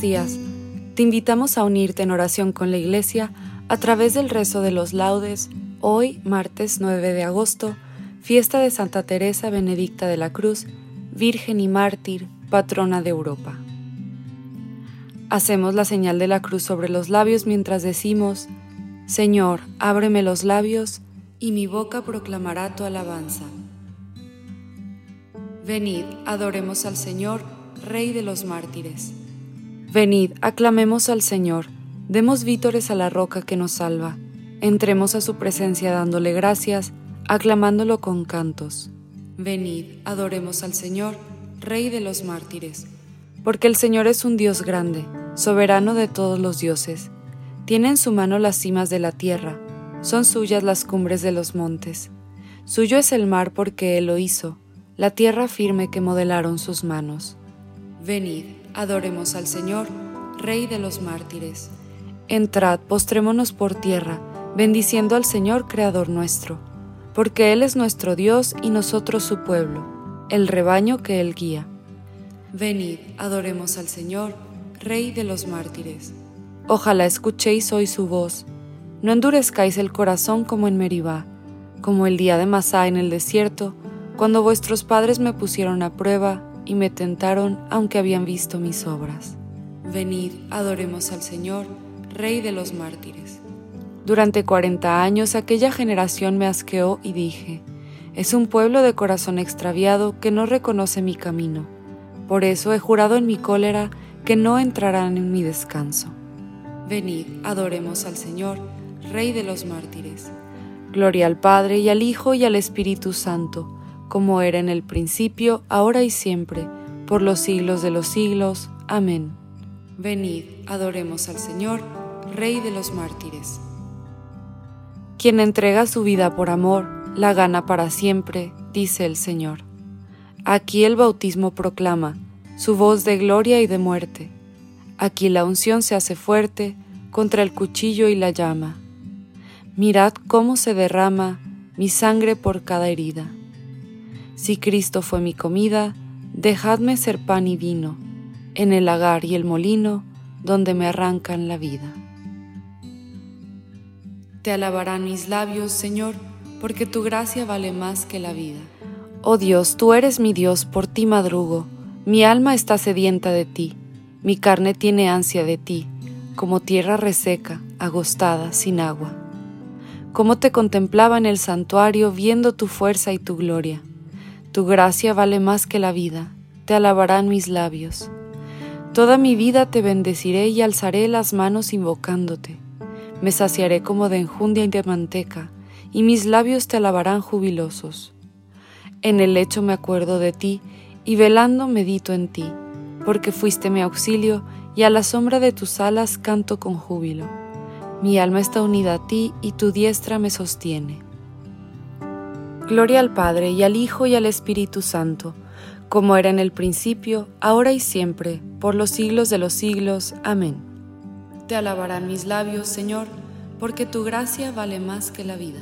Días. Te invitamos a unirte en oración con la Iglesia a través del rezo de los laudes, hoy, martes 9 de agosto, fiesta de Santa Teresa Benedicta de la Cruz, Virgen y Mártir, patrona de Europa. Hacemos la señal de la cruz sobre los labios mientras decimos, Señor, ábreme los labios, y mi boca proclamará tu alabanza. Venid, adoremos al Señor, Rey de los mártires. Venid, aclamemos al Señor, demos vítores a la roca que nos salva, entremos a su presencia dándole gracias, aclamándolo con cantos. Venid, adoremos al Señor, Rey de los mártires, porque el Señor es un Dios grande, soberano de todos los dioses. Tiene en su mano las cimas de la tierra, son suyas las cumbres de los montes. Suyo es el mar porque Él lo hizo, la tierra firme que modelaron sus manos. Venid, adoremos al Señor, Rey de los mártires. Entrad, postrémonos por tierra, bendiciendo al Señor Creador nuestro, porque Él es nuestro Dios y nosotros su pueblo, el rebaño que Él guía. Venid, adoremos al Señor, Rey de los mártires. Ojalá escuchéis hoy su voz, no endurezcáis el corazón como en Meribá, como el día de Masá en el desierto, cuando vuestros padres me pusieron a prueba y me tentaron aunque habían visto mis obras. Venid, adoremos al Señor, Rey de los mártires. Durante cuarenta años aquella generación me asqueó y dije, es un pueblo de corazón extraviado que no reconoce mi camino. Por eso he jurado en mi cólera que no entrarán en mi descanso. Venid, adoremos al Señor, Rey de los mártires. Gloria al Padre y al Hijo y al Espíritu Santo como era en el principio, ahora y siempre, por los siglos de los siglos. Amén. Venid, adoremos al Señor, Rey de los mártires. Quien entrega su vida por amor, la gana para siempre, dice el Señor. Aquí el bautismo proclama su voz de gloria y de muerte. Aquí la unción se hace fuerte contra el cuchillo y la llama. Mirad cómo se derrama mi sangre por cada herida. Si Cristo fue mi comida, dejadme ser pan y vino, en el lagar y el molino, donde me arrancan la vida. Te alabarán mis labios, Señor, porque tu gracia vale más que la vida. Oh Dios, tú eres mi Dios, por ti madrugo, mi alma está sedienta de ti, mi carne tiene ansia de ti, como tierra reseca, agostada, sin agua. Como te contemplaba en el santuario, viendo tu fuerza y tu gloria tu gracia vale más que la vida, te alabarán mis labios. Toda mi vida te bendeciré y alzaré las manos invocándote. Me saciaré como de enjundia y de manteca, y mis labios te alabarán jubilosos. En el lecho me acuerdo de ti, y velando medito en ti, porque fuiste mi auxilio, y a la sombra de tus alas canto con júbilo. Mi alma está unida a ti, y tu diestra me sostiene. Gloria al Padre y al Hijo y al Espíritu Santo, como era en el principio, ahora y siempre, por los siglos de los siglos. Amén. Te alabarán mis labios, Señor, porque tu gracia vale más que la vida.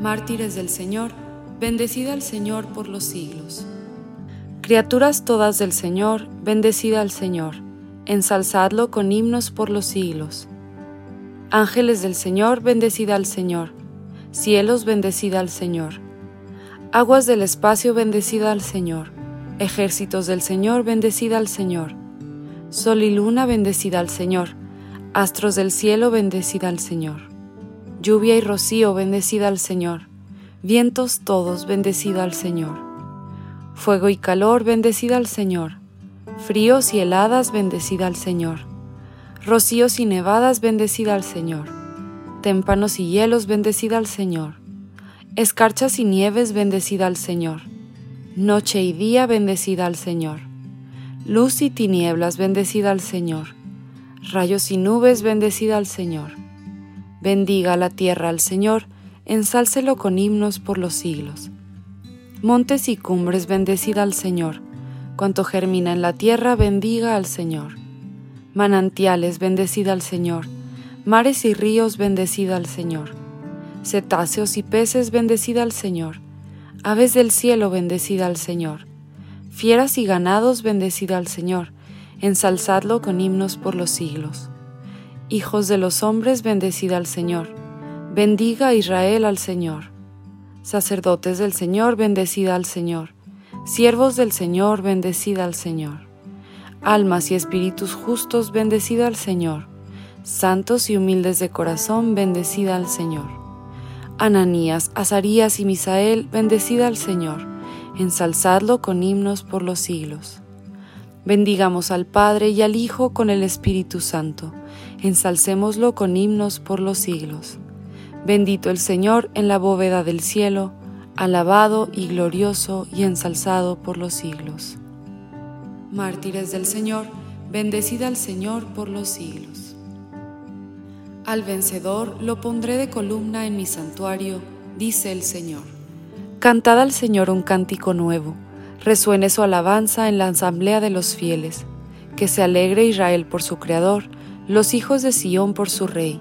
Mártires del Señor, bendecida al Señor por los siglos. Criaturas todas del Señor, bendecida al Señor, ensalzadlo con himnos por los siglos. Ángeles del Señor, bendecida al Señor. Cielos, bendecida al Señor. Aguas del espacio, bendecida al Señor. Ejércitos del Señor, bendecida al Señor. Sol y luna, bendecida al Señor. Astros del cielo, bendecida al Señor. Lluvia y rocío, bendecida al Señor. Vientos todos, bendecida al Señor. Fuego y calor, bendecida al Señor. Fríos y heladas, bendecida al Señor. Rocíos y nevadas, bendecida al Señor. Témpanos y hielos, bendecida al Señor. Escarchas y nieves, bendecida al Señor. Noche y día, bendecida al Señor Luz y tinieblas, bendecida al Señor. Rayos y nubes, bendecida al Señor. Bendiga la tierra al Señor, ensálcelo con himnos por los siglos. Montes y cumbres, bendecida al Señor. Cuanto germina en la tierra, bendiga al Señor. Manantiales, bendecida al Señor. Mares y ríos, bendecida al Señor. Cetáceos y peces, bendecida al Señor. Aves del cielo, bendecida al Señor fieras y ganados, bendecida al Señor, ensalzadlo con himnos por los siglos. Hijos de los hombres, bendecida al Señor, bendiga Israel al Señor. Sacerdotes del Señor, bendecida al Señor. Siervos del Señor, bendecida al Señor. Almas y espíritus justos, bendecida al Señor. Santos y humildes de corazón, bendecida al Señor. Ananías, Azarías y Misael, bendecida al Señor ensalzadlo con himnos por los siglos. Bendigamos al Padre y al Hijo con el Espíritu Santo, ensalcémoslo con himnos por los siglos. Bendito el Señor en la bóveda del cielo, alabado y glorioso y ensalzado por los siglos. Mártires del Señor, bendecida al Señor por los siglos. Al vencedor lo pondré de columna en mi santuario, dice el Señor. Cantad al Señor un cántico nuevo, resuene su alabanza en la asamblea de los fieles, que se alegre Israel por su Creador, los hijos de Sión por su Rey.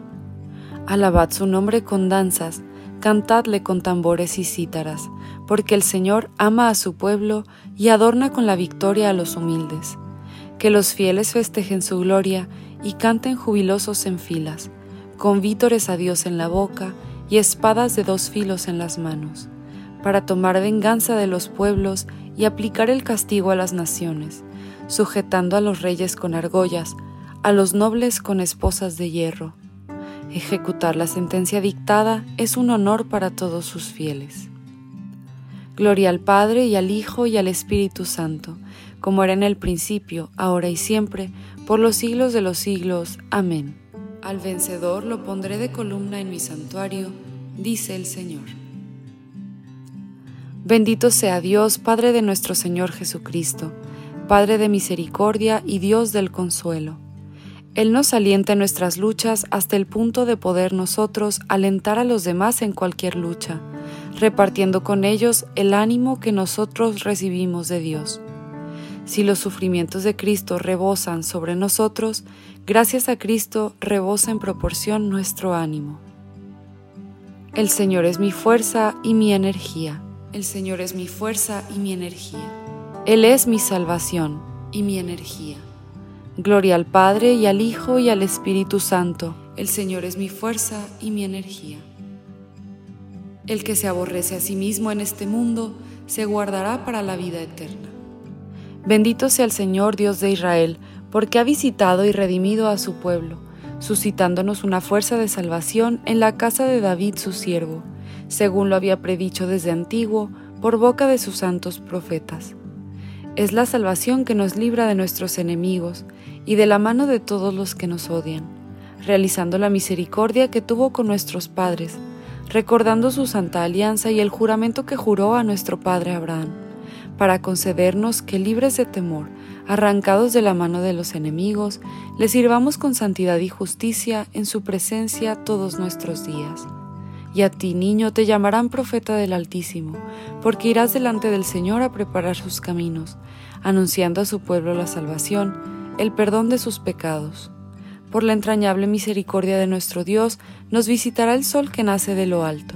Alabad su nombre con danzas, cantadle con tambores y cítaras, porque el Señor ama a su pueblo y adorna con la victoria a los humildes. Que los fieles festejen su gloria y canten jubilosos en filas, con vítores a Dios en la boca y espadas de dos filos en las manos para tomar venganza de los pueblos y aplicar el castigo a las naciones, sujetando a los reyes con argollas, a los nobles con esposas de hierro. Ejecutar la sentencia dictada es un honor para todos sus fieles. Gloria al Padre y al Hijo y al Espíritu Santo, como era en el principio, ahora y siempre, por los siglos de los siglos. Amén. Al vencedor lo pondré de columna en mi santuario, dice el Señor. Bendito sea Dios, Padre de nuestro Señor Jesucristo, Padre de misericordia y Dios del consuelo. Él nos alienta en nuestras luchas hasta el punto de poder nosotros alentar a los demás en cualquier lucha, repartiendo con ellos el ánimo que nosotros recibimos de Dios. Si los sufrimientos de Cristo rebosan sobre nosotros, gracias a Cristo rebosa en proporción nuestro ánimo. El Señor es mi fuerza y mi energía el Señor es mi fuerza y mi energía. Él es mi salvación y mi energía. Gloria al Padre y al Hijo y al Espíritu Santo. El Señor es mi fuerza y mi energía. El que se aborrece a sí mismo en este mundo se guardará para la vida eterna. Bendito sea el Señor Dios de Israel, porque ha visitado y redimido a su pueblo, suscitándonos una fuerza de salvación en la casa de David su siervo según lo había predicho desde antiguo por boca de sus santos profetas. Es la salvación que nos libra de nuestros enemigos y de la mano de todos los que nos odian, realizando la misericordia que tuvo con nuestros padres, recordando su santa alianza y el juramento que juró a nuestro padre Abraham, para concedernos que libres de temor, arrancados de la mano de los enemigos, le sirvamos con santidad y justicia en su presencia todos nuestros días y a ti, niño, te llamarán profeta del Altísimo, porque irás delante del Señor a preparar sus caminos, anunciando a su pueblo la salvación, el perdón de sus pecados. Por la entrañable misericordia de nuestro Dios, nos visitará el sol que nace de lo alto,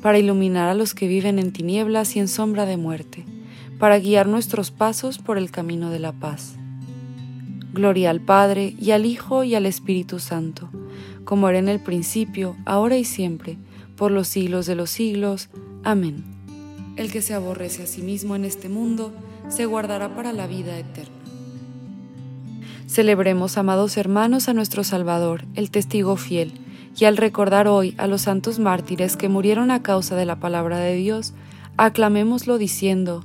para iluminar a los que viven en tinieblas y en sombra de muerte, para guiar nuestros pasos por el camino de la paz. Gloria al Padre, y al Hijo, y al Espíritu Santo, como era en el principio, ahora y siempre, por los siglos de los siglos. Amén. El que se aborrece a sí mismo en este mundo, se guardará para la vida eterna. Celebremos, amados hermanos, a nuestro Salvador, el testigo fiel, y al recordar hoy a los santos mártires que murieron a causa de la palabra de Dios, aclamémoslo diciendo,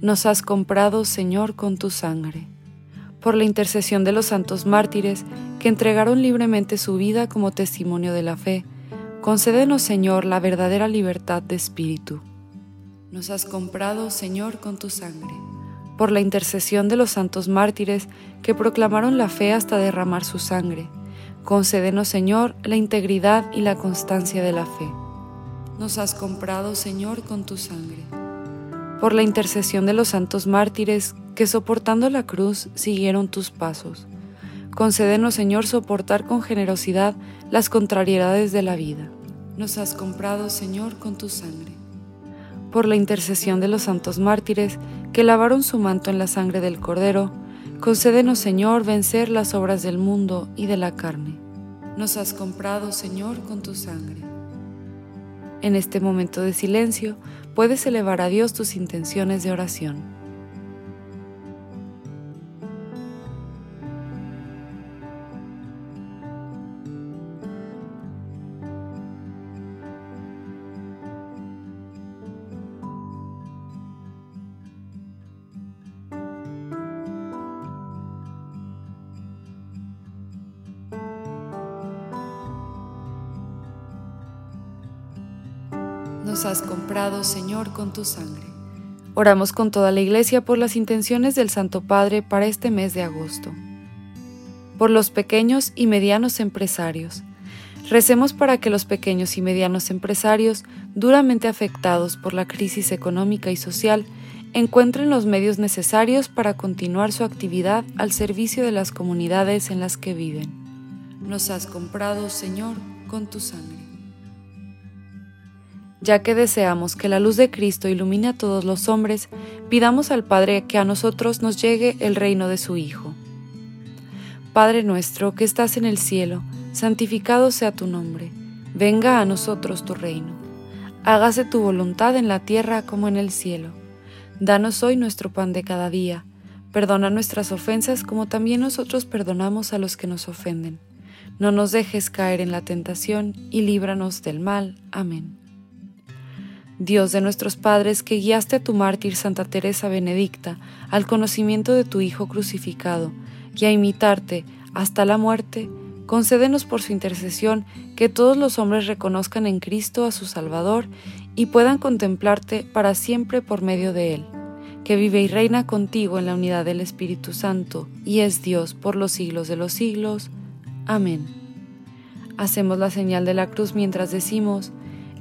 Nos has comprado, Señor, con tu sangre. Por la intercesión de los santos mártires que entregaron libremente su vida como testimonio de la fe, concédenos, Señor, la verdadera libertad de espíritu. Nos has comprado, Señor, con tu sangre por la intercesión de los santos mártires que proclamaron la fe hasta derramar su sangre. Concédenos, Señor, la integridad y la constancia de la fe. Nos has comprado, Señor, con tu sangre. Por la intercesión de los santos mártires que soportando la cruz siguieron tus pasos. Concédenos, Señor, soportar con generosidad las contrariedades de la vida. Nos has comprado, Señor, con tu sangre por la intercesión de los santos mártires que lavaron su manto en la sangre del Cordero, concédenos, Señor, vencer las obras del mundo y de la carne. Nos has comprado, Señor, con tu sangre. En este momento de silencio, puedes elevar a Dios tus intenciones de oración. Nos has comprado, Señor, con tu sangre. Oramos con toda la Iglesia por las intenciones del Santo Padre para este mes de agosto. Por los pequeños y medianos empresarios. Recemos para que los pequeños y medianos empresarios, duramente afectados por la crisis económica y social, encuentren los medios necesarios para continuar su actividad al servicio de las comunidades en las que viven. Nos has comprado, Señor, con tu sangre ya que deseamos que la luz de Cristo ilumine a todos los hombres, pidamos al Padre que a nosotros nos llegue el reino de su Hijo. Padre nuestro que estás en el cielo, santificado sea tu nombre, venga a nosotros tu reino. Hágase tu voluntad en la tierra como en el cielo. Danos hoy nuestro pan de cada día. Perdona nuestras ofensas como también nosotros perdonamos a los que nos ofenden. No nos dejes caer en la tentación y líbranos del mal. Amén. Dios de nuestros padres, que guiaste a tu mártir Santa Teresa Benedicta al conocimiento de tu Hijo crucificado y a imitarte hasta la muerte, concédenos por su intercesión que todos los hombres reconozcan en Cristo a su Salvador y puedan contemplarte para siempre por medio de Él, que vive y reina contigo en la unidad del Espíritu Santo y es Dios por los siglos de los siglos. Amén. Hacemos la señal de la cruz mientras decimos,